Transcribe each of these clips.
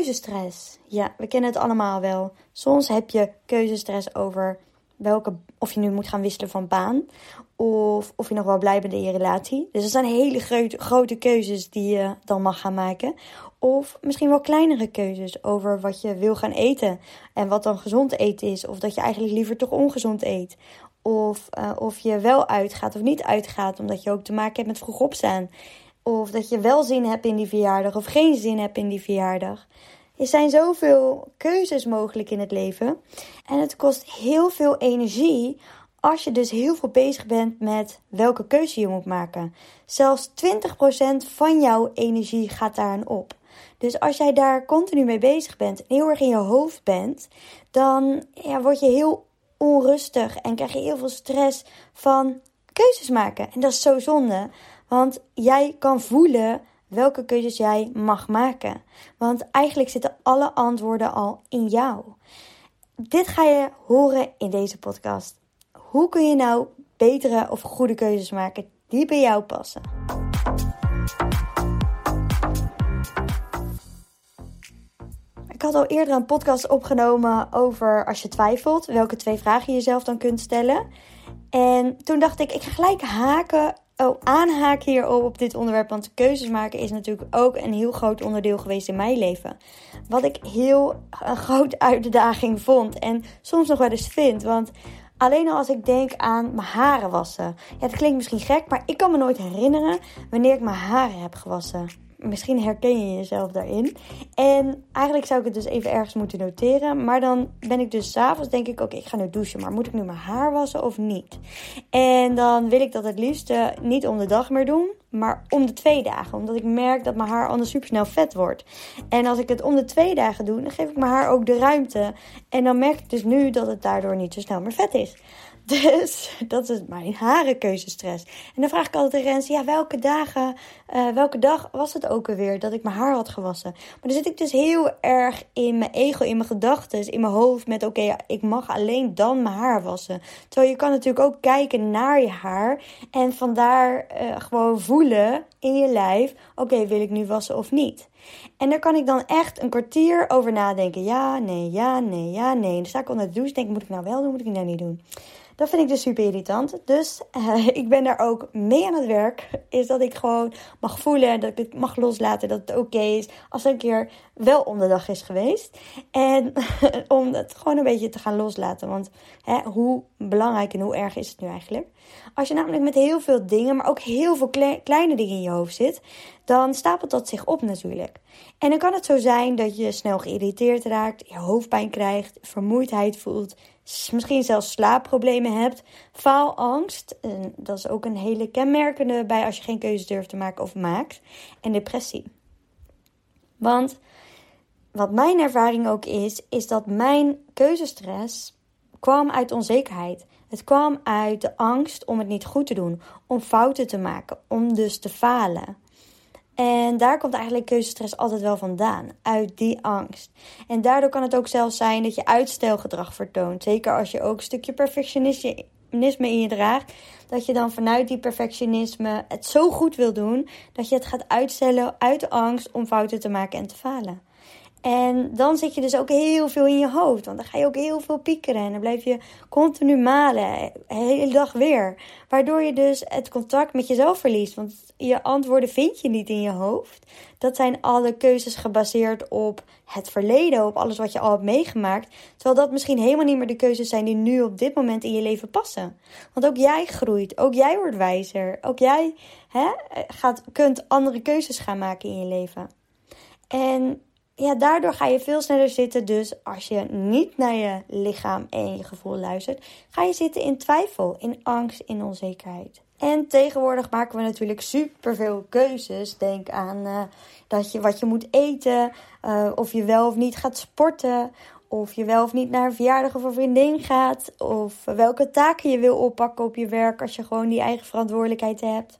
Keuzestress. Ja, we kennen het allemaal wel. Soms heb je keuzestress over welke, of je nu moet gaan wisselen van baan. Of of je nog wel blij bent in je relatie. Dus dat zijn hele grote, keuzes die je dan mag gaan maken. Of misschien wel kleinere keuzes over wat je wil gaan eten. En wat dan gezond eten is. Of dat je eigenlijk liever toch ongezond eet. Of uh, of je wel uitgaat of niet uitgaat. Omdat je ook te maken hebt met vroeg opstaan. Of dat je wel zin hebt in die verjaardag of geen zin hebt in die verjaardag. Er zijn zoveel keuzes mogelijk in het leven. En het kost heel veel energie als je dus heel veel bezig bent met welke keuze je moet maken. Zelfs 20% van jouw energie gaat daaraan op. Dus als jij daar continu mee bezig bent en heel erg in je hoofd bent, dan ja, word je heel onrustig en krijg je heel veel stress van keuzes maken. En dat is zo zonde, want jij kan voelen welke keuzes jij mag maken. Want eigenlijk zitten alle antwoorden al in jou. Dit ga je horen in deze podcast. Hoe kun je nou betere of goede keuzes maken die bij jou passen? Ik had al eerder een podcast opgenomen over als je twijfelt, welke twee vragen je jezelf dan kunt stellen. En toen dacht ik, ik ga gelijk haken, oh, aanhaken hierop op dit onderwerp. Want keuzes maken is natuurlijk ook een heel groot onderdeel geweest in mijn leven. Wat ik heel een grote uitdaging vond en soms nog wel eens vind. Want Alleen al als ik denk aan mijn haren wassen. Ja, het klinkt misschien gek, maar ik kan me nooit herinneren wanneer ik mijn haren heb gewassen. Misschien herken je jezelf daarin. En eigenlijk zou ik het dus even ergens moeten noteren. Maar dan ben ik dus s'avonds, denk ik, oké, ik ga nu douchen. Maar moet ik nu mijn haar wassen of niet? En dan wil ik dat het liefst niet om de dag meer doen. Maar om de twee dagen. Omdat ik merk dat mijn haar anders super snel vet wordt. En als ik het om de twee dagen doe, dan geef ik mijn haar ook de ruimte. En dan merk ik dus nu dat het daardoor niet zo snel meer vet is. Dus dat is mijn harenkeuzestress. En dan vraag ik altijd Rens, ja, welke dagen, uh, welke dag was het ook alweer dat ik mijn haar had gewassen? Maar dan zit ik dus heel erg in mijn ego, in mijn gedachten, in mijn hoofd met, oké, ik mag alleen dan mijn haar wassen. Terwijl je kan natuurlijk ook kijken naar je haar en vandaar uh, gewoon voelen in je lijf, oké, wil ik nu wassen of niet? En daar kan ik dan echt een kwartier over nadenken. Ja, nee, ja, nee, ja, nee. En dan sta ik onder de douche denk, moet ik nou wel doen, moet ik nou niet doen? Dat vind ik dus super irritant. Dus uh, ik ben daar ook mee aan het werk. Is dat ik gewoon mag voelen, dat ik het mag loslaten, dat het oké is. Als het een keer wel om de dag is geweest. En om het gewoon een beetje te gaan loslaten. Want hè, hoe belangrijk en hoe erg is het nu eigenlijk? Als je namelijk met heel veel dingen, maar ook heel veel kleine dingen in je hoofd zit, dan stapelt dat zich op natuurlijk. En dan kan het zo zijn dat je snel geïrriteerd raakt, je hoofdpijn krijgt, vermoeidheid voelt, misschien zelfs slaapproblemen hebt, faalangst. Dat is ook een hele kenmerkende bij als je geen keuze durft te maken of maakt. En depressie. Want wat mijn ervaring ook is, is dat mijn keuzestress kwam uit onzekerheid. Het kwam uit de angst om het niet goed te doen, om fouten te maken, om dus te falen. En daar komt eigenlijk keuzestress altijd wel vandaan, uit die angst. En daardoor kan het ook zelfs zijn dat je uitstelgedrag vertoont. Zeker als je ook een stukje perfectionisme in je draagt. Dat je dan vanuit die perfectionisme het zo goed wil doen dat je het gaat uitstellen uit angst om fouten te maken en te falen. En dan zit je dus ook heel veel in je hoofd. Want dan ga je ook heel veel piekeren. En dan blijf je continu malen. De hele dag weer. Waardoor je dus het contact met jezelf verliest. Want je antwoorden vind je niet in je hoofd. Dat zijn alle keuzes gebaseerd op het verleden. Op alles wat je al hebt meegemaakt. Terwijl dat misschien helemaal niet meer de keuzes zijn die nu op dit moment in je leven passen. Want ook jij groeit. Ook jij wordt wijzer. Ook jij hè, gaat, kunt andere keuzes gaan maken in je leven. En ja, daardoor ga je veel sneller zitten. Dus als je niet naar je lichaam en je gevoel luistert, ga je zitten in twijfel, in angst, in onzekerheid. En tegenwoordig maken we natuurlijk superveel keuzes. Denk aan uh, dat je, wat je moet eten, uh, of je wel of niet gaat sporten, of je wel of niet naar een verjaardag of een vriendin gaat, of welke taken je wil oppakken op je werk als je gewoon die eigen verantwoordelijkheid hebt.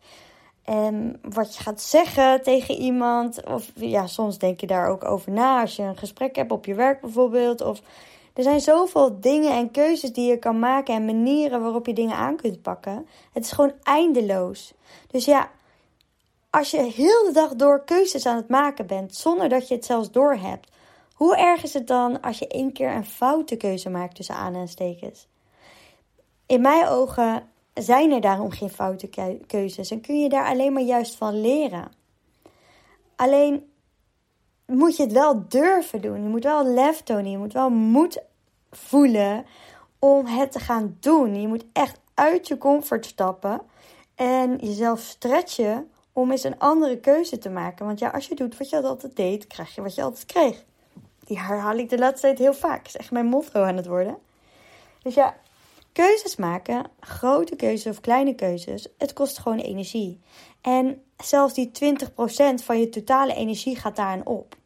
En wat je gaat zeggen tegen iemand. Of ja, soms denk je daar ook over na als je een gesprek hebt op je werk bijvoorbeeld. Of er zijn zoveel dingen en keuzes die je kan maken en manieren waarop je dingen aan kunt pakken. Het is gewoon eindeloos. Dus ja, als je heel de dag door keuzes aan het maken bent zonder dat je het zelfs doorhebt, Hoe erg is het dan als je één keer een foute keuze maakt tussen aanhalingstekens? In mijn ogen zijn er daarom geen foute keuzes en kun je daar alleen maar juist van leren. Alleen moet je het wel durven doen. Je moet wel lef tonen. Je moet wel moed voelen om het te gaan doen. Je moet echt uit je comfort stappen en jezelf stretchen om eens een andere keuze te maken. Want ja, als je doet wat je altijd deed, krijg je wat je altijd kreeg. Die herhaal ik de laatste tijd heel vaak. Dat is echt mijn motto aan het worden. Dus ja, keuzes maken, grote keuzes of kleine keuzes, het kost gewoon energie. En zelfs die 20% van je totale energie gaat daaraan op.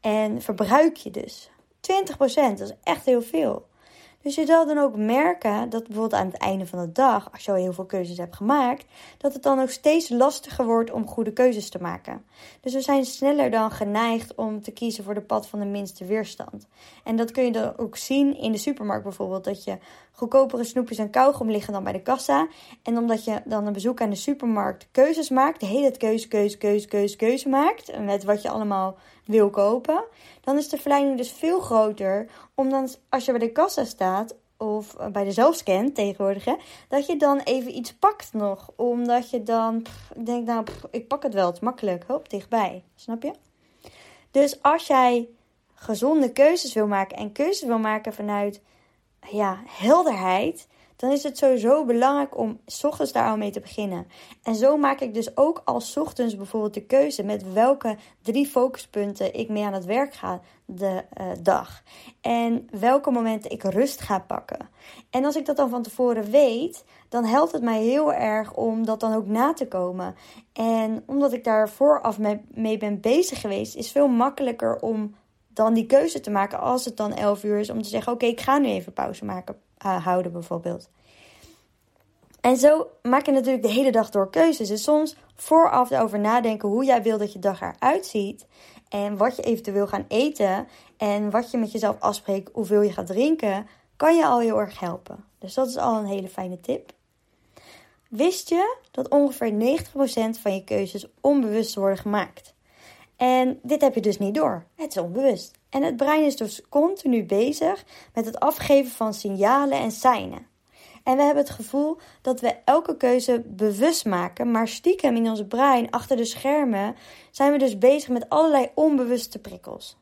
En verbruik je dus. 20%, dat is echt heel veel. Dus je zal dan ook merken dat bijvoorbeeld aan het einde van de dag, als je al heel veel keuzes hebt gemaakt, dat het dan ook steeds lastiger wordt om goede keuzes te maken. Dus we zijn sneller dan geneigd om te kiezen voor de pad van de minste weerstand. En dat kun je dan ook zien in de supermarkt bijvoorbeeld, dat je goedkopere snoepjes en kauwgom liggen dan bij de kassa. En omdat je dan een bezoek aan de supermarkt keuzes maakt, de hele tijd keuze, keuze, keuze, keuze, keuze maakt, met wat je allemaal wil kopen, dan is de verleiding dus veel groter om dan als je bij de kassa staat of bij de zelfscan tegenwoordig, hè, dat je dan even iets pakt nog. Omdat je dan denkt, nou, ik pak het wel, het is makkelijk, hoop, dichtbij. Snap je? Dus als jij gezonde keuzes wil maken en keuzes wil maken vanuit ja, helderheid, dan is het sowieso belangrijk om s ochtends daar al mee te beginnen. En zo maak ik dus ook als ochtends bijvoorbeeld de keuze met welke drie focuspunten ik mee aan het werk ga de uh, dag. En welke momenten ik rust ga pakken. En als ik dat dan van tevoren weet, dan helpt het mij heel erg om dat dan ook na te komen. En omdat ik daar vooraf mee, mee ben bezig geweest, is veel makkelijker om dan die keuze te maken als het dan 11 uur is. Om te zeggen: Oké, ik ga nu even pauze maken, uh, houden, bijvoorbeeld. En zo maak je natuurlijk de hele dag door keuzes. Dus soms vooraf erover nadenken hoe jij wil dat je dag eruit ziet. En wat je eventueel gaan eten. En wat je met jezelf afspreekt, hoeveel je gaat drinken. Kan je al heel erg helpen. Dus dat is al een hele fijne tip. Wist je dat ongeveer 90% van je keuzes onbewust worden gemaakt? En dit heb je dus niet door. Het is onbewust. En het brein is dus continu bezig met het afgeven van signalen en seinen. En we hebben het gevoel dat we elke keuze bewust maken, maar stiekem in ons brein, achter de schermen, zijn we dus bezig met allerlei onbewuste prikkels.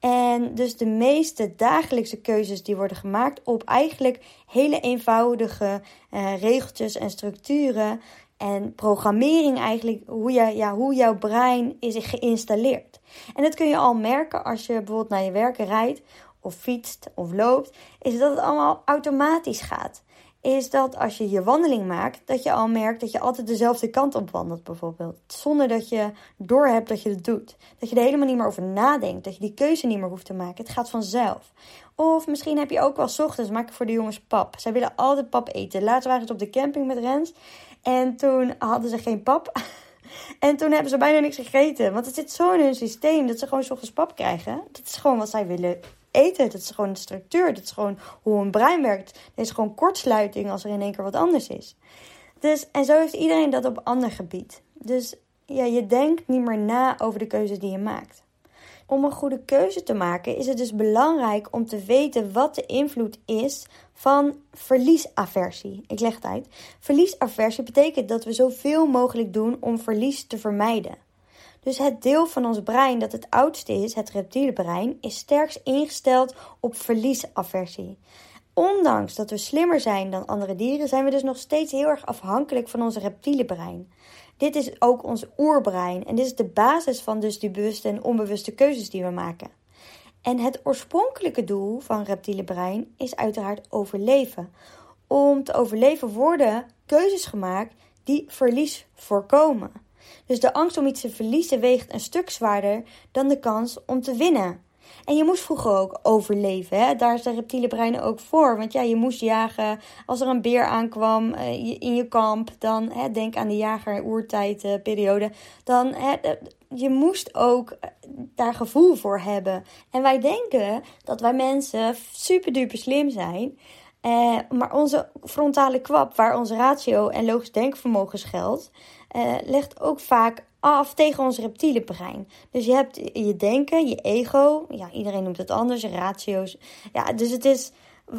En dus de meeste dagelijkse keuzes die worden gemaakt op eigenlijk hele eenvoudige uh, regeltjes en structuren, en programmering eigenlijk, hoe, je, ja, hoe jouw brein is geïnstalleerd. En dat kun je al merken als je bijvoorbeeld naar je werk rijdt of fietst of loopt, is dat het allemaal automatisch gaat. Is dat als je je wandeling maakt, dat je al merkt dat je altijd dezelfde kant op wandelt, bijvoorbeeld. Zonder dat je doorhebt dat je het doet. Dat je er helemaal niet meer over nadenkt. Dat je die keuze niet meer hoeft te maken. Het gaat vanzelf. Of misschien heb je ook wel ochtends, maak ik voor de jongens pap. Zij willen altijd pap eten. Laatst waren ze op de camping met Rens. En toen hadden ze geen pap. En toen hebben ze bijna niks gegeten. Want het zit zo in hun systeem dat ze gewoon ochtends pap krijgen. Dat is gewoon wat zij willen eten. Dat is gewoon de structuur. Dat is gewoon hoe hun brein werkt. Er is gewoon kortsluiting als er in één keer wat anders is. Dus, en zo heeft iedereen dat op ander gebied. Dus ja, je denkt niet meer na over de keuzes die je maakt. Om een goede keuze te maken is het dus belangrijk om te weten wat de invloed is van verliesaversie. Ik leg het uit. Verliesaversie betekent dat we zoveel mogelijk doen om verlies te vermijden. Dus het deel van ons brein dat het oudste is, het reptiele brein, is sterkst ingesteld op verliesaversie. Ondanks dat we slimmer zijn dan andere dieren, zijn we dus nog steeds heel erg afhankelijk van ons reptiele brein. Dit is ook ons oerbrein en dit is de basis van dus die bewuste en onbewuste keuzes die we maken. En het oorspronkelijke doel van reptiele brein is uiteraard overleven. Om te overleven worden keuzes gemaakt die verlies voorkomen. Dus de angst om iets te verliezen weegt een stuk zwaarder dan de kans om te winnen. En je moest vroeger ook overleven. Hè? Daar is de reptiele brein ook voor. Want ja, je moest jagen. Als er een beer aankwam uh, in je kamp, dan hè, denk aan de jager-oertijdperiode. Uh, dan hè, je moest ook eh, daar gevoel voor hebben. En wij denken dat wij mensen super duper slim zijn. Uh, maar onze frontale kwap, waar onze ratio en logisch denkvermogen geldt, uh, legt ook vaak af tegen ons reptiele brein. Dus je hebt je denken, je ego, ja, iedereen noemt het anders, ratio's. Ja, dus het is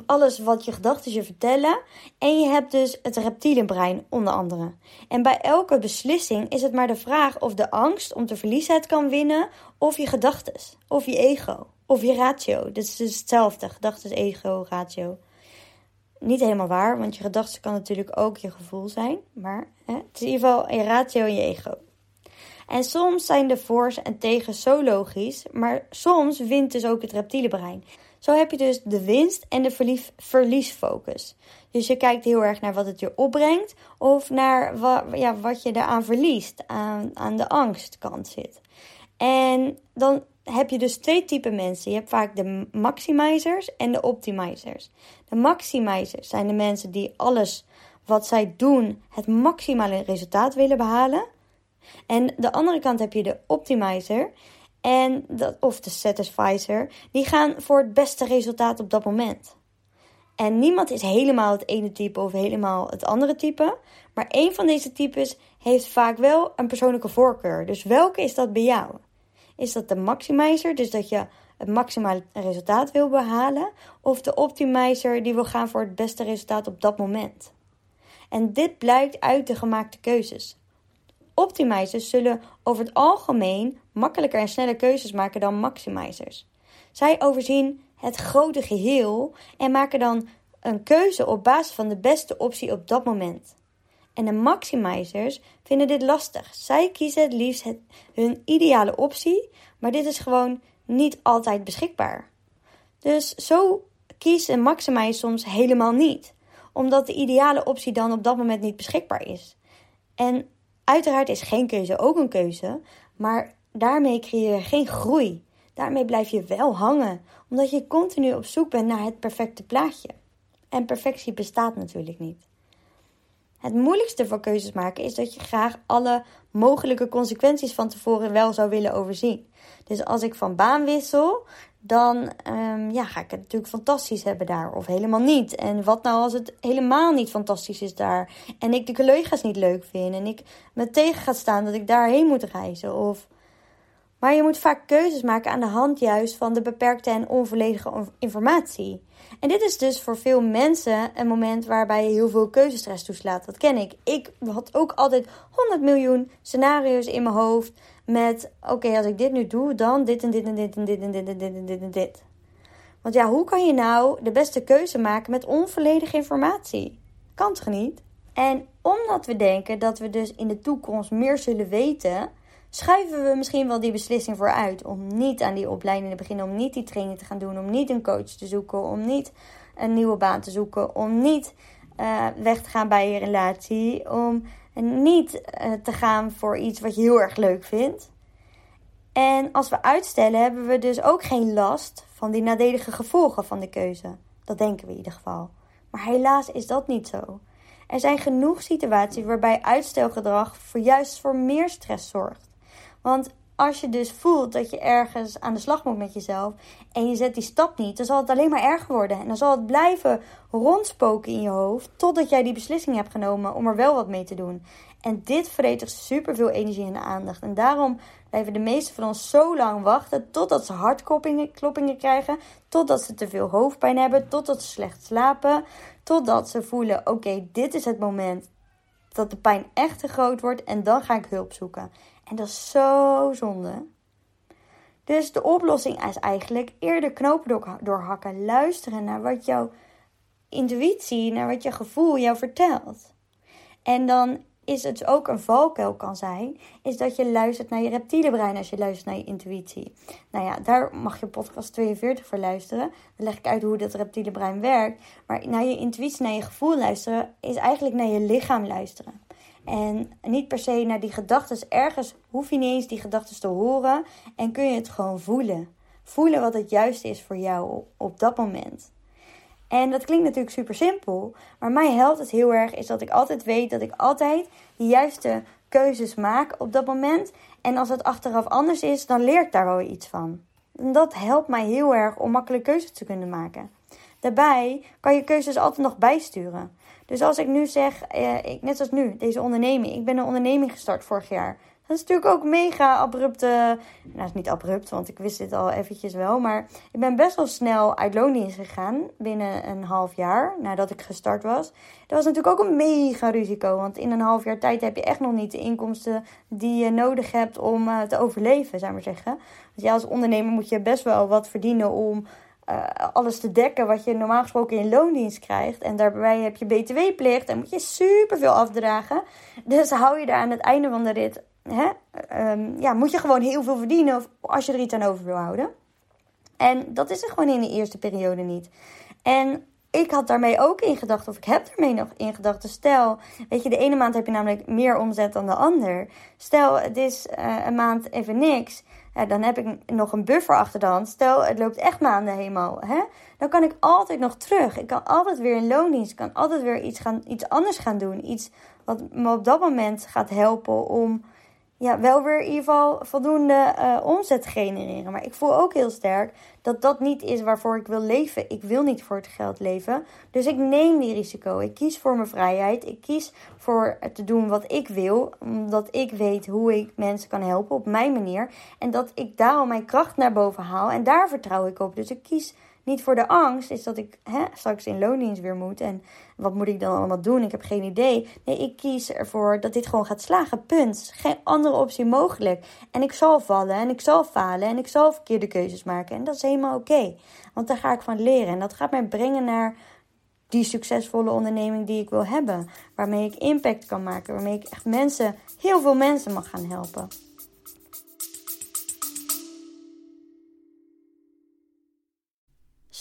alles wat je gedachten je vertellen. En je hebt dus het reptiele brein onder andere. En bij elke beslissing is het maar de vraag of de angst om te verliezen het kan winnen, of je gedachten, of je ego, of je ratio. Dit is dus hetzelfde, gedachten, ego, ratio. Niet helemaal waar, want je gedachten kan natuurlijk ook je gevoel zijn. Maar hè, het is in ieder geval je ratio en je ego. En soms zijn de voor's en tegens zo logisch, maar soms wint dus ook het reptiele brein. Zo heb je dus de winst en de verliesfocus. Dus je kijkt heel erg naar wat het je opbrengt of naar wat, ja, wat je daaraan verliest, aan, aan de angstkant zit. En dan heb je dus twee typen mensen. Je hebt vaak de maximizers en de optimizers. De maximizers zijn de mensen die alles wat zij doen het maximale resultaat willen behalen. En de andere kant heb je de optimizer en dat, of de satisfizer. Die gaan voor het beste resultaat op dat moment. En niemand is helemaal het ene type of helemaal het andere type. Maar één van deze types heeft vaak wel een persoonlijke voorkeur. Dus welke is dat bij jou? Is dat de maximizer, dus dat je het maximale resultaat wil behalen? Of de optimizer die wil gaan voor het beste resultaat op dat moment? En dit blijkt uit de gemaakte keuzes. Optimizers zullen over het algemeen makkelijker en sneller keuzes maken dan maximizers. Zij overzien het grote geheel en maken dan een keuze op basis van de beste optie op dat moment. En de maximizers vinden dit lastig. Zij kiezen het liefst hun ideale optie, maar dit is gewoon niet altijd beschikbaar. Dus zo kiest een maximizer soms helemaal niet, omdat de ideale optie dan op dat moment niet beschikbaar is. En uiteraard is geen keuze ook een keuze, maar daarmee creëer je geen groei. Daarmee blijf je wel hangen, omdat je continu op zoek bent naar het perfecte plaatje. En perfectie bestaat natuurlijk niet. Het moeilijkste voor keuzes maken is dat je graag alle mogelijke consequenties van tevoren wel zou willen overzien. Dus als ik van baan wissel, dan um, ja, ga ik het natuurlijk fantastisch hebben daar. Of helemaal niet. En wat nou als het helemaal niet fantastisch is daar? En ik de collega's niet leuk vind. En ik me tegen ga staan dat ik daarheen moet reizen. Of maar je moet vaak keuzes maken aan de hand juist van de beperkte en onvolledige informatie. En dit is dus voor veel mensen een moment waarbij je heel veel keuzestress toeslaat. Dat ken ik. Ik had ook altijd 100 miljoen scenario's in mijn hoofd met: oké, als ik dit nu doe, dan dit en dit en dit en dit en dit en dit en dit en dit. Want ja, hoe kan je nou de beste keuze maken met onvolledige informatie? Kan toch niet? En omdat we denken dat we dus in de toekomst meer zullen weten, schuiven we misschien wel die beslissing vooruit om niet aan die opleiding te beginnen, om niet die training te gaan doen, om niet een coach te zoeken, om niet een nieuwe baan te zoeken, om niet uh, weg te gaan bij je relatie, om niet uh, te gaan voor iets wat je heel erg leuk vindt. En als we uitstellen, hebben we dus ook geen last van die nadelige gevolgen van de keuze. Dat denken we in ieder geval. Maar helaas is dat niet zo. Er zijn genoeg situaties waarbij uitstelgedrag voor juist voor meer stress zorgt. Want als je dus voelt dat je ergens aan de slag moet met jezelf en je zet die stap niet, dan zal het alleen maar erger worden. En dan zal het blijven rondspoken in je hoofd totdat jij die beslissing hebt genomen om er wel wat mee te doen. En dit vreet superveel energie en aandacht. En daarom blijven de meesten van ons zo lang wachten totdat ze hartkloppingen krijgen, totdat ze te veel hoofdpijn hebben, totdat ze slecht slapen, totdat ze voelen: oké, dit is het moment dat de pijn echt te groot wordt en dan ga ik hulp zoeken. En dat is zo zonde. Dus de oplossing is eigenlijk eerder knopen doorhakken. Luisteren naar wat jouw intuïtie, naar wat je gevoel jou vertelt. En dan is het ook een valkuil kan zijn, is dat je luistert naar je reptiele brein als je luistert naar je intuïtie. Nou ja, daar mag je podcast 42 voor luisteren. Dan leg ik uit hoe dat reptiele brein werkt. Maar naar je intuïtie, naar je gevoel luisteren, is eigenlijk naar je lichaam luisteren. En niet per se naar die gedachten. Ergens hoef je niet eens die gedachten te horen. En kun je het gewoon voelen. Voelen wat het juiste is voor jou op dat moment. En dat klinkt natuurlijk super simpel. Maar mij helpt het heel erg. Is dat ik altijd weet dat ik altijd de juiste keuzes maak op dat moment. En als het achteraf anders is, dan leer ik daar wel iets van. En dat helpt mij heel erg om makkelijk keuzes te kunnen maken. Daarbij kan je keuzes altijd nog bijsturen. Dus als ik nu zeg, eh, ik, net als nu, deze onderneming. Ik ben een onderneming gestart vorig jaar. Dat is natuurlijk ook mega abrupte. Nou, is niet abrupt, want ik wist dit al eventjes wel. Maar ik ben best wel snel uit loondienst gegaan. Binnen een half jaar nadat ik gestart was. Dat was natuurlijk ook een mega risico. Want in een half jaar tijd heb je echt nog niet de inkomsten die je nodig hebt om uh, te overleven, zou ik maar zeggen. Dus ja, als ondernemer moet je best wel wat verdienen om uh, alles te dekken wat je normaal gesproken in loondienst krijgt. En daarbij heb je btw-plicht en moet je superveel afdragen. Dus hou je daar aan het einde van de rit, hè, um, ja, moet je gewoon heel veel verdienen als je er iets aan over wil houden. En dat is er gewoon in de eerste periode niet. En ik had daarmee ook in gedacht, of ik heb daarmee nog in gedacht. Dus stel, weet je, de ene maand heb je namelijk meer omzet dan de ander. Stel, het is uh, een maand even niks dan heb ik nog een buffer achter de hand. Stel, het loopt echt maanden helemaal. Hè? Dan kan ik altijd nog terug. Ik kan altijd weer in loondienst. Ik kan altijd weer iets, gaan, iets anders gaan doen. Iets wat me op dat moment gaat helpen om ja, wel weer in ieder geval voldoende uh, omzet genereren. Maar ik voel ook heel sterk dat dat niet is waarvoor ik wil leven. Ik wil niet voor het geld leven. Dus ik neem die risico. Ik kies voor mijn vrijheid. Ik kies voor te doen wat ik wil. Omdat ik weet hoe ik mensen kan helpen op mijn manier. En dat ik daarom mijn kracht naar boven haal. En daar vertrouw ik op. Dus ik kies niet voor de angst, is dat ik hè, straks in loondienst weer moet. En wat moet ik dan allemaal doen? Ik heb geen idee. Nee, ik kies ervoor dat dit gewoon gaat slagen. Punt. Geen andere optie mogelijk. En ik zal vallen en ik zal falen en ik zal verkeerde keuzes maken. En dat is helemaal oké. Want daar ga ik van leren. En dat gaat mij brengen naar die succesvolle onderneming die ik wil hebben. Waarmee ik impact kan maken. Waarmee ik echt mensen, heel veel mensen mag gaan helpen.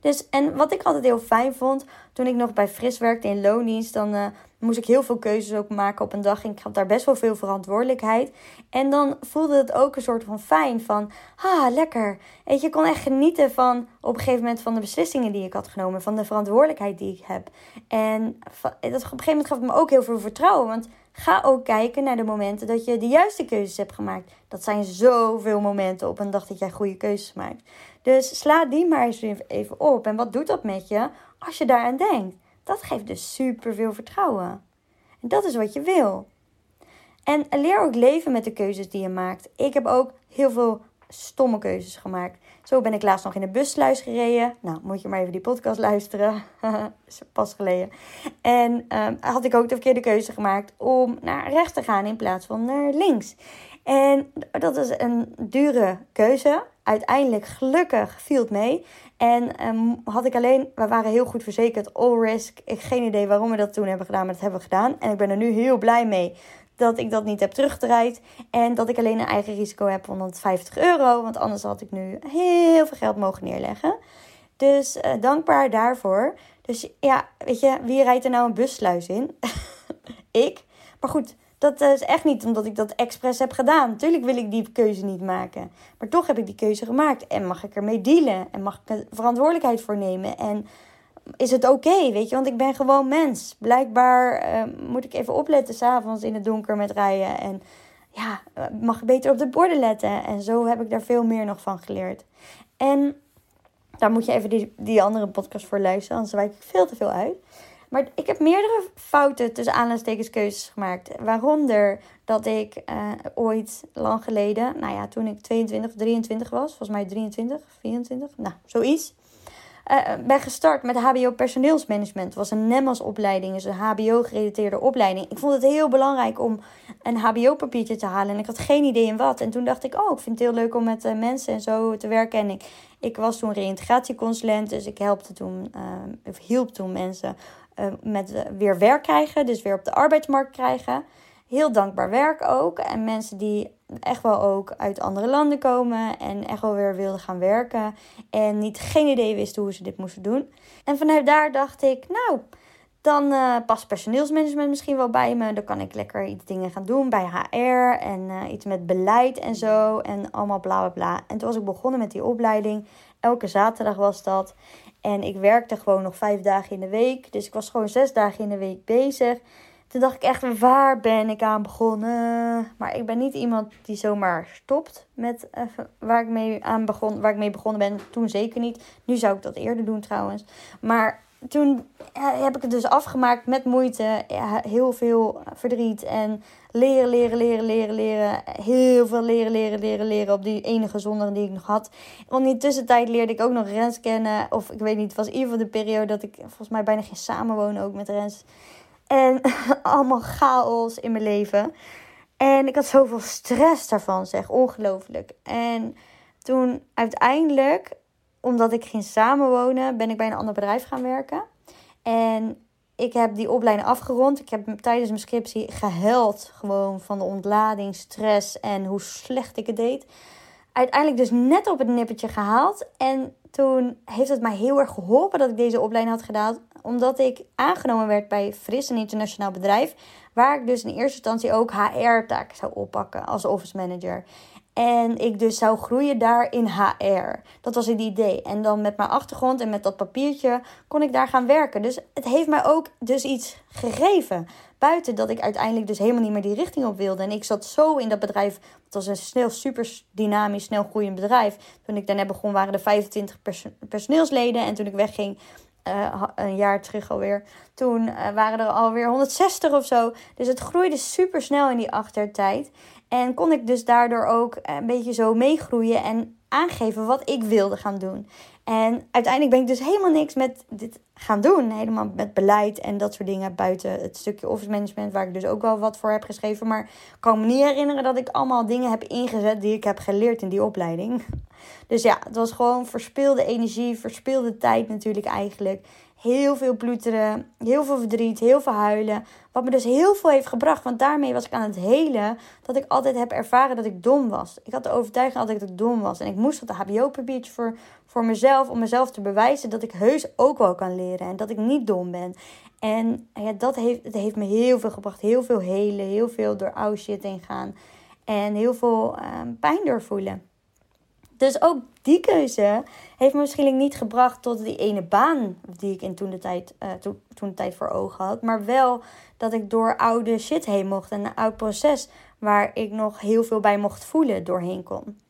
Dus, en wat ik altijd heel fijn vond, toen ik nog bij Fris werkte in loondienst, dan uh, moest ik heel veel keuzes ook maken op een dag. En ik had daar best wel veel verantwoordelijkheid. En dan voelde het ook een soort van fijn van, ah, lekker. Weet je, kon echt genieten van op een gegeven moment van de beslissingen die ik had genomen. Van de verantwoordelijkheid die ik heb. En dat, op een gegeven moment gaf het me ook heel veel vertrouwen. Want ga ook kijken naar de momenten dat je de juiste keuzes hebt gemaakt. Dat zijn zoveel momenten op een dag dat jij goede keuzes maakt. Dus sla die maar eens even op. En wat doet dat met je als je daaraan denkt? Dat geeft dus super veel vertrouwen. En dat is wat je wil. En leer ook leven met de keuzes die je maakt. Ik heb ook heel veel stomme keuzes gemaakt. Zo ben ik laatst nog in de bussluis gereden. Nou, moet je maar even die podcast luisteren. is pas geleden. En um, had ik ook de verkeerde keuze gemaakt om naar rechts te gaan in plaats van naar links. En dat is een dure keuze. Uiteindelijk, gelukkig, viel het mee. En um, had ik alleen, we waren heel goed verzekerd, all risk. Ik geen idee waarom we dat toen hebben gedaan, maar dat hebben we gedaan. En ik ben er nu heel blij mee dat ik dat niet heb teruggedraaid. En dat ik alleen een eigen risico heb van 150 euro. Want anders had ik nu heel veel geld mogen neerleggen. Dus uh, dankbaar daarvoor. Dus ja, weet je, wie rijdt er nou een bussluis in? ik. Maar goed, dat is echt niet omdat ik dat expres heb gedaan. Natuurlijk wil ik die keuze niet maken. Maar toch heb ik die keuze gemaakt. En mag ik ermee dealen. En mag ik er verantwoordelijkheid voor nemen. En is het oké, weet je? Want ik ben gewoon mens. Blijkbaar uh, moet ik even opletten s'avonds in het donker met rijden. En ja, mag ik beter op de borden letten. En zo heb ik daar veel meer nog van geleerd. En daar moet je even die, die andere podcast voor luisteren. Anders wijk ik veel te veel uit. Maar ik heb meerdere fouten tussen aanhalingstekens keuzes gemaakt. Waaronder dat ik uh, ooit lang geleden, nou ja, toen ik 22, 23 was, volgens mij 23, 24, nou, zoiets. Uh, ben gestart met HBO personeelsmanagement. Het was een NEMAS opleiding, dus een HBO gerelateerde opleiding. Ik vond het heel belangrijk om een HBO papiertje te halen en ik had geen idee in wat. En toen dacht ik, oh, ik vind het heel leuk om met uh, mensen en zo te werken. En ik, ik was toen reïntegratieconsulent, dus ik helpte toen, uh, hielp toen mensen uh, met weer werk krijgen, dus weer op de arbeidsmarkt krijgen. heel dankbaar werk ook. En mensen die echt wel ook uit andere landen komen en echt wel weer wilden gaan werken. En niet geen idee wisten hoe ze dit moesten doen. En vanuit daar dacht ik, nou, dan uh, past personeelsmanagement misschien wel bij me. Dan kan ik lekker iets dingen gaan doen bij HR en uh, iets met beleid en zo. En allemaal bla bla bla. En toen was ik begonnen met die opleiding. Elke zaterdag was dat. En ik werkte gewoon nog vijf dagen in de week. Dus ik was gewoon zes dagen in de week bezig. Toen dacht ik echt, waar ben ik aan begonnen? Maar ik ben niet iemand die zomaar stopt met uh, waar, ik mee aan begon, waar ik mee begonnen ben. Toen zeker niet. Nu zou ik dat eerder doen trouwens. Maar toen heb ik het dus afgemaakt met moeite. Heel veel verdriet en leren, leren, leren, leren, leren. Heel veel leren, leren, leren, leren op die enige zondag die ik nog had. Want in die tussentijd leerde ik ook nog Rens kennen. Of ik weet niet, het was in ieder geval de periode dat ik volgens mij bijna geen samenwonen ook met Rens. En allemaal chaos in mijn leven. En ik had zoveel stress daarvan, zeg. Ongelooflijk. En toen uiteindelijk omdat ik ging samenwonen, ben ik bij een ander bedrijf gaan werken. En ik heb die opleiding afgerond. Ik heb tijdens mijn scriptie gehuild. Gewoon van de ontlading, stress en hoe slecht ik het deed. Uiteindelijk dus net op het nippertje gehaald. En toen heeft het mij heel erg geholpen dat ik deze opleiding had gedaan. Omdat ik aangenomen werd bij Fris, een internationaal bedrijf. Waar ik dus in eerste instantie ook HR-taken zou oppakken als office manager. En ik dus zou groeien daar in HR. Dat was het idee. En dan met mijn achtergrond en met dat papiertje kon ik daar gaan werken. Dus het heeft mij ook dus iets gegeven. Buiten dat ik uiteindelijk dus helemaal niet meer die richting op wilde. En ik zat zo in dat bedrijf. Het was een snel, super dynamisch, snel groeiend bedrijf. Toen ik daarna begon waren er 25 personeelsleden. En toen ik wegging, uh, een jaar terug alweer. Toen uh, waren er alweer 160 of zo. Dus het groeide super snel in die achtertijd. En kon ik dus daardoor ook een beetje zo meegroeien en aangeven wat ik wilde gaan doen. En uiteindelijk ben ik dus helemaal niks met dit gaan doen. Helemaal met beleid en dat soort dingen buiten het stukje office management, waar ik dus ook wel wat voor heb geschreven. Maar ik kan me niet herinneren dat ik allemaal dingen heb ingezet die ik heb geleerd in die opleiding. Dus ja, het was gewoon verspilde energie, verspilde tijd natuurlijk eigenlijk heel veel ploeteren, heel veel verdriet, heel veel huilen. Wat me dus heel veel heeft gebracht. Want daarmee was ik aan het helen dat ik altijd heb ervaren dat ik dom was. Ik had de overtuiging altijd dat ik dom was. En ik moest dat HBO-papiertje voor, voor mezelf, om mezelf te bewijzen dat ik heus ook wel kan leren. En dat ik niet dom ben. En ja, dat heeft, het heeft me heel veel gebracht. Heel veel helen, heel veel door oude shit heen gaan. En heel veel uh, pijn doorvoelen. Dus ook die keuze heeft me misschien niet gebracht tot die ene baan die ik in toen de tijd, uh, toen, toen de tijd voor ogen had. Maar wel dat ik door oude shit heen mocht en een oud proces waar ik nog heel veel bij mocht voelen doorheen kon.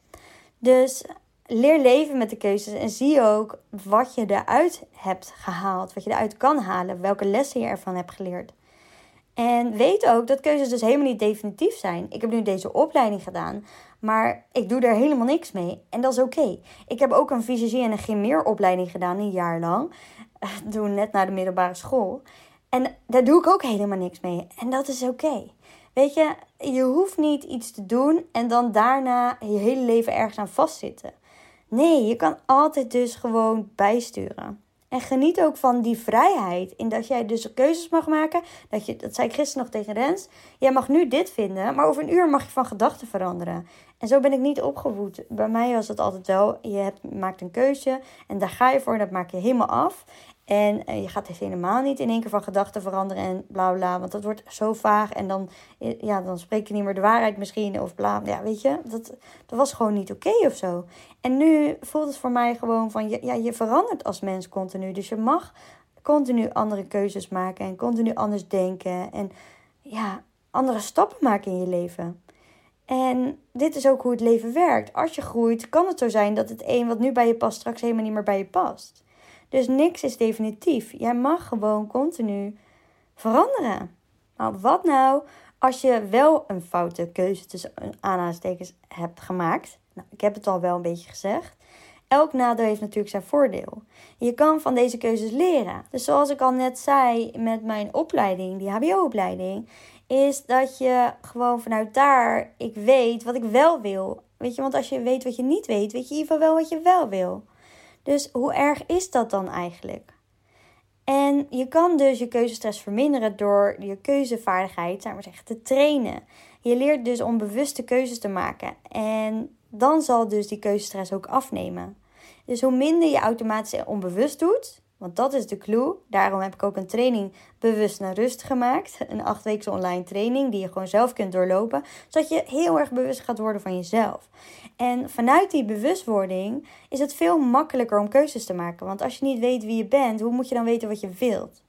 Dus leer leven met de keuzes en zie ook wat je eruit hebt gehaald, wat je eruit kan halen, welke lessen je ervan hebt geleerd. En weet ook dat keuzes dus helemaal niet definitief zijn. Ik heb nu deze opleiding gedaan, maar ik doe er helemaal niks mee. En dat is oké. Ik heb ook een visagie en een gymmeeropleiding gedaan, een jaar lang. Toen net naar de middelbare school. En daar doe ik ook helemaal niks mee. En dat is oké. Weet je, je hoeft niet iets te doen en dan daarna je hele leven ergens aan vastzitten. Nee, je kan altijd dus gewoon bijsturen. En geniet ook van die vrijheid. In dat jij dus keuzes mag maken. Dat, je, dat zei ik gisteren nog tegen Rens. Jij mag nu dit vinden, maar over een uur mag je van gedachten veranderen. En zo ben ik niet opgevoed. Bij mij was het altijd wel, je hebt, maakt een keuze en daar ga je voor en dat maak je helemaal af. En uh, je gaat helemaal niet in één keer van gedachten veranderen en bla bla. Want dat wordt zo vaag. En dan, eh, ja, dan spreek je niet meer de waarheid misschien. Of bla. Ja, weet je, dat, dat was gewoon niet oké okay of zo. En nu voelt het voor mij gewoon van, ja, je verandert als mens continu. Dus je mag continu andere keuzes maken. En continu anders denken. En ja, andere stappen maken in je leven. En dit is ook hoe het leven werkt. Als je groeit, kan het zo zijn dat het een wat nu bij je past, straks helemaal niet meer bij je past. Dus niks is definitief. Jij mag gewoon continu veranderen. Maar wat nou als je wel een foute keuze tussen aanhalingstekens hebt gemaakt? Nou, ik heb het al wel een beetje gezegd. Elk nadeel heeft natuurlijk zijn voordeel. Je kan van deze keuzes leren. Dus zoals ik al net zei met mijn opleiding, die HBO-opleiding, is dat je gewoon vanuit daar, ik weet wat ik wel wil. Weet je, want als je weet wat je niet weet, weet je in ieder geval wel wat je wel wil. Dus hoe erg is dat dan eigenlijk? En je kan dus je keuzestress verminderen door je keuzevaardigheid, maar zeggen, te trainen. Je leert dus om bewuste keuzes te maken. En dan zal dus die keuzestress ook afnemen. Dus hoe minder je automatisch onbewust doet, want dat is de clue. Daarom heb ik ook een training bewust naar rust gemaakt. Een achtweekse online training die je gewoon zelf kunt doorlopen. Zodat je heel erg bewust gaat worden van jezelf. En vanuit die bewustwording is het veel makkelijker om keuzes te maken. Want als je niet weet wie je bent, hoe moet je dan weten wat je wilt?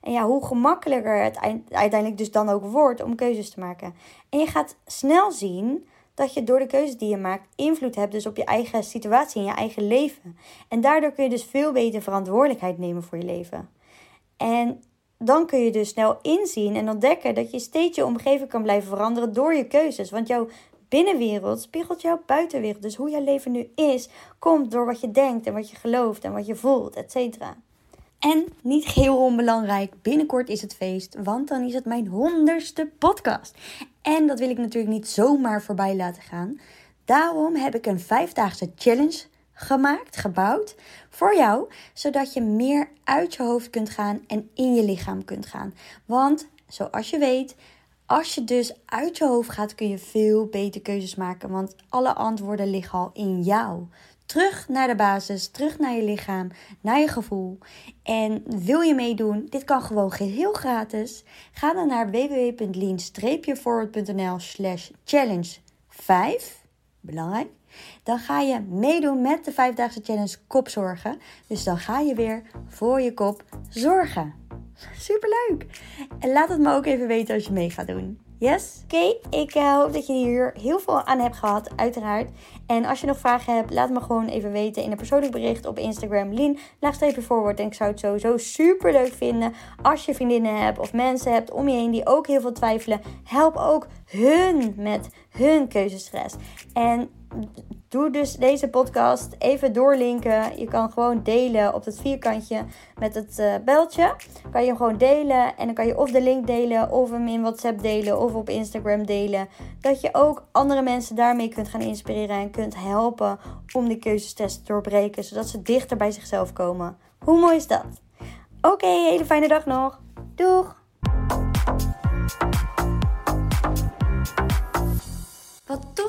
En ja, hoe gemakkelijker het uiteindelijk dus dan ook wordt om keuzes te maken. En je gaat snel zien dat je door de keuzes die je maakt invloed hebt dus op je eigen situatie en je eigen leven. En daardoor kun je dus veel beter verantwoordelijkheid nemen voor je leven. En dan kun je dus snel inzien en ontdekken dat je steeds je omgeving kan blijven veranderen door je keuzes. Want jouw binnenwereld spiegelt jouw buitenwereld. Dus hoe jouw leven nu is, komt door wat je denkt en wat je gelooft en wat je voelt, et cetera. En niet geheel onbelangrijk, binnenkort is het feest, want dan is het mijn honderdste podcast. En dat wil ik natuurlijk niet zomaar voorbij laten gaan. Daarom heb ik een vijfdaagse challenge gemaakt, gebouwd voor jou, zodat je meer uit je hoofd kunt gaan en in je lichaam kunt gaan. Want zoals je weet, als je dus uit je hoofd gaat, kun je veel beter keuzes maken, want alle antwoorden liggen al in jou. Terug naar de basis, terug naar je lichaam, naar je gevoel. En wil je meedoen? Dit kan gewoon geheel gratis. Ga dan naar www.lean-forward.nl slash challenge 5. Belangrijk. Dan ga je meedoen met de 5-daagse challenge kopzorgen. Dus dan ga je weer voor je kop zorgen. Superleuk! En laat het me ook even weten als je mee gaat doen. Yes? Oké, ik hoop dat je hier heel veel aan hebt gehad, uiteraard. En als je nog vragen hebt, laat me gewoon even weten in een persoonlijk bericht op Instagram. Lien, laagstreepje voorwoord. En ik zou het sowieso super leuk vinden als je vriendinnen hebt of mensen hebt om je heen die ook heel veel twijfelen. Help ook hun met hun keuzestress. En doe dus deze podcast even doorlinken. Je kan gewoon delen op het vierkantje met het uh, beltje. Kan je hem gewoon delen en dan kan je of de link delen of hem in WhatsApp delen of op Instagram delen. Dat je ook andere mensen daarmee kunt gaan inspireren en kunt helpen om die keuzestest te doorbreken, zodat ze dichter bij zichzelf komen. Hoe mooi is dat? Oké, hele fijne dag nog. Doeg!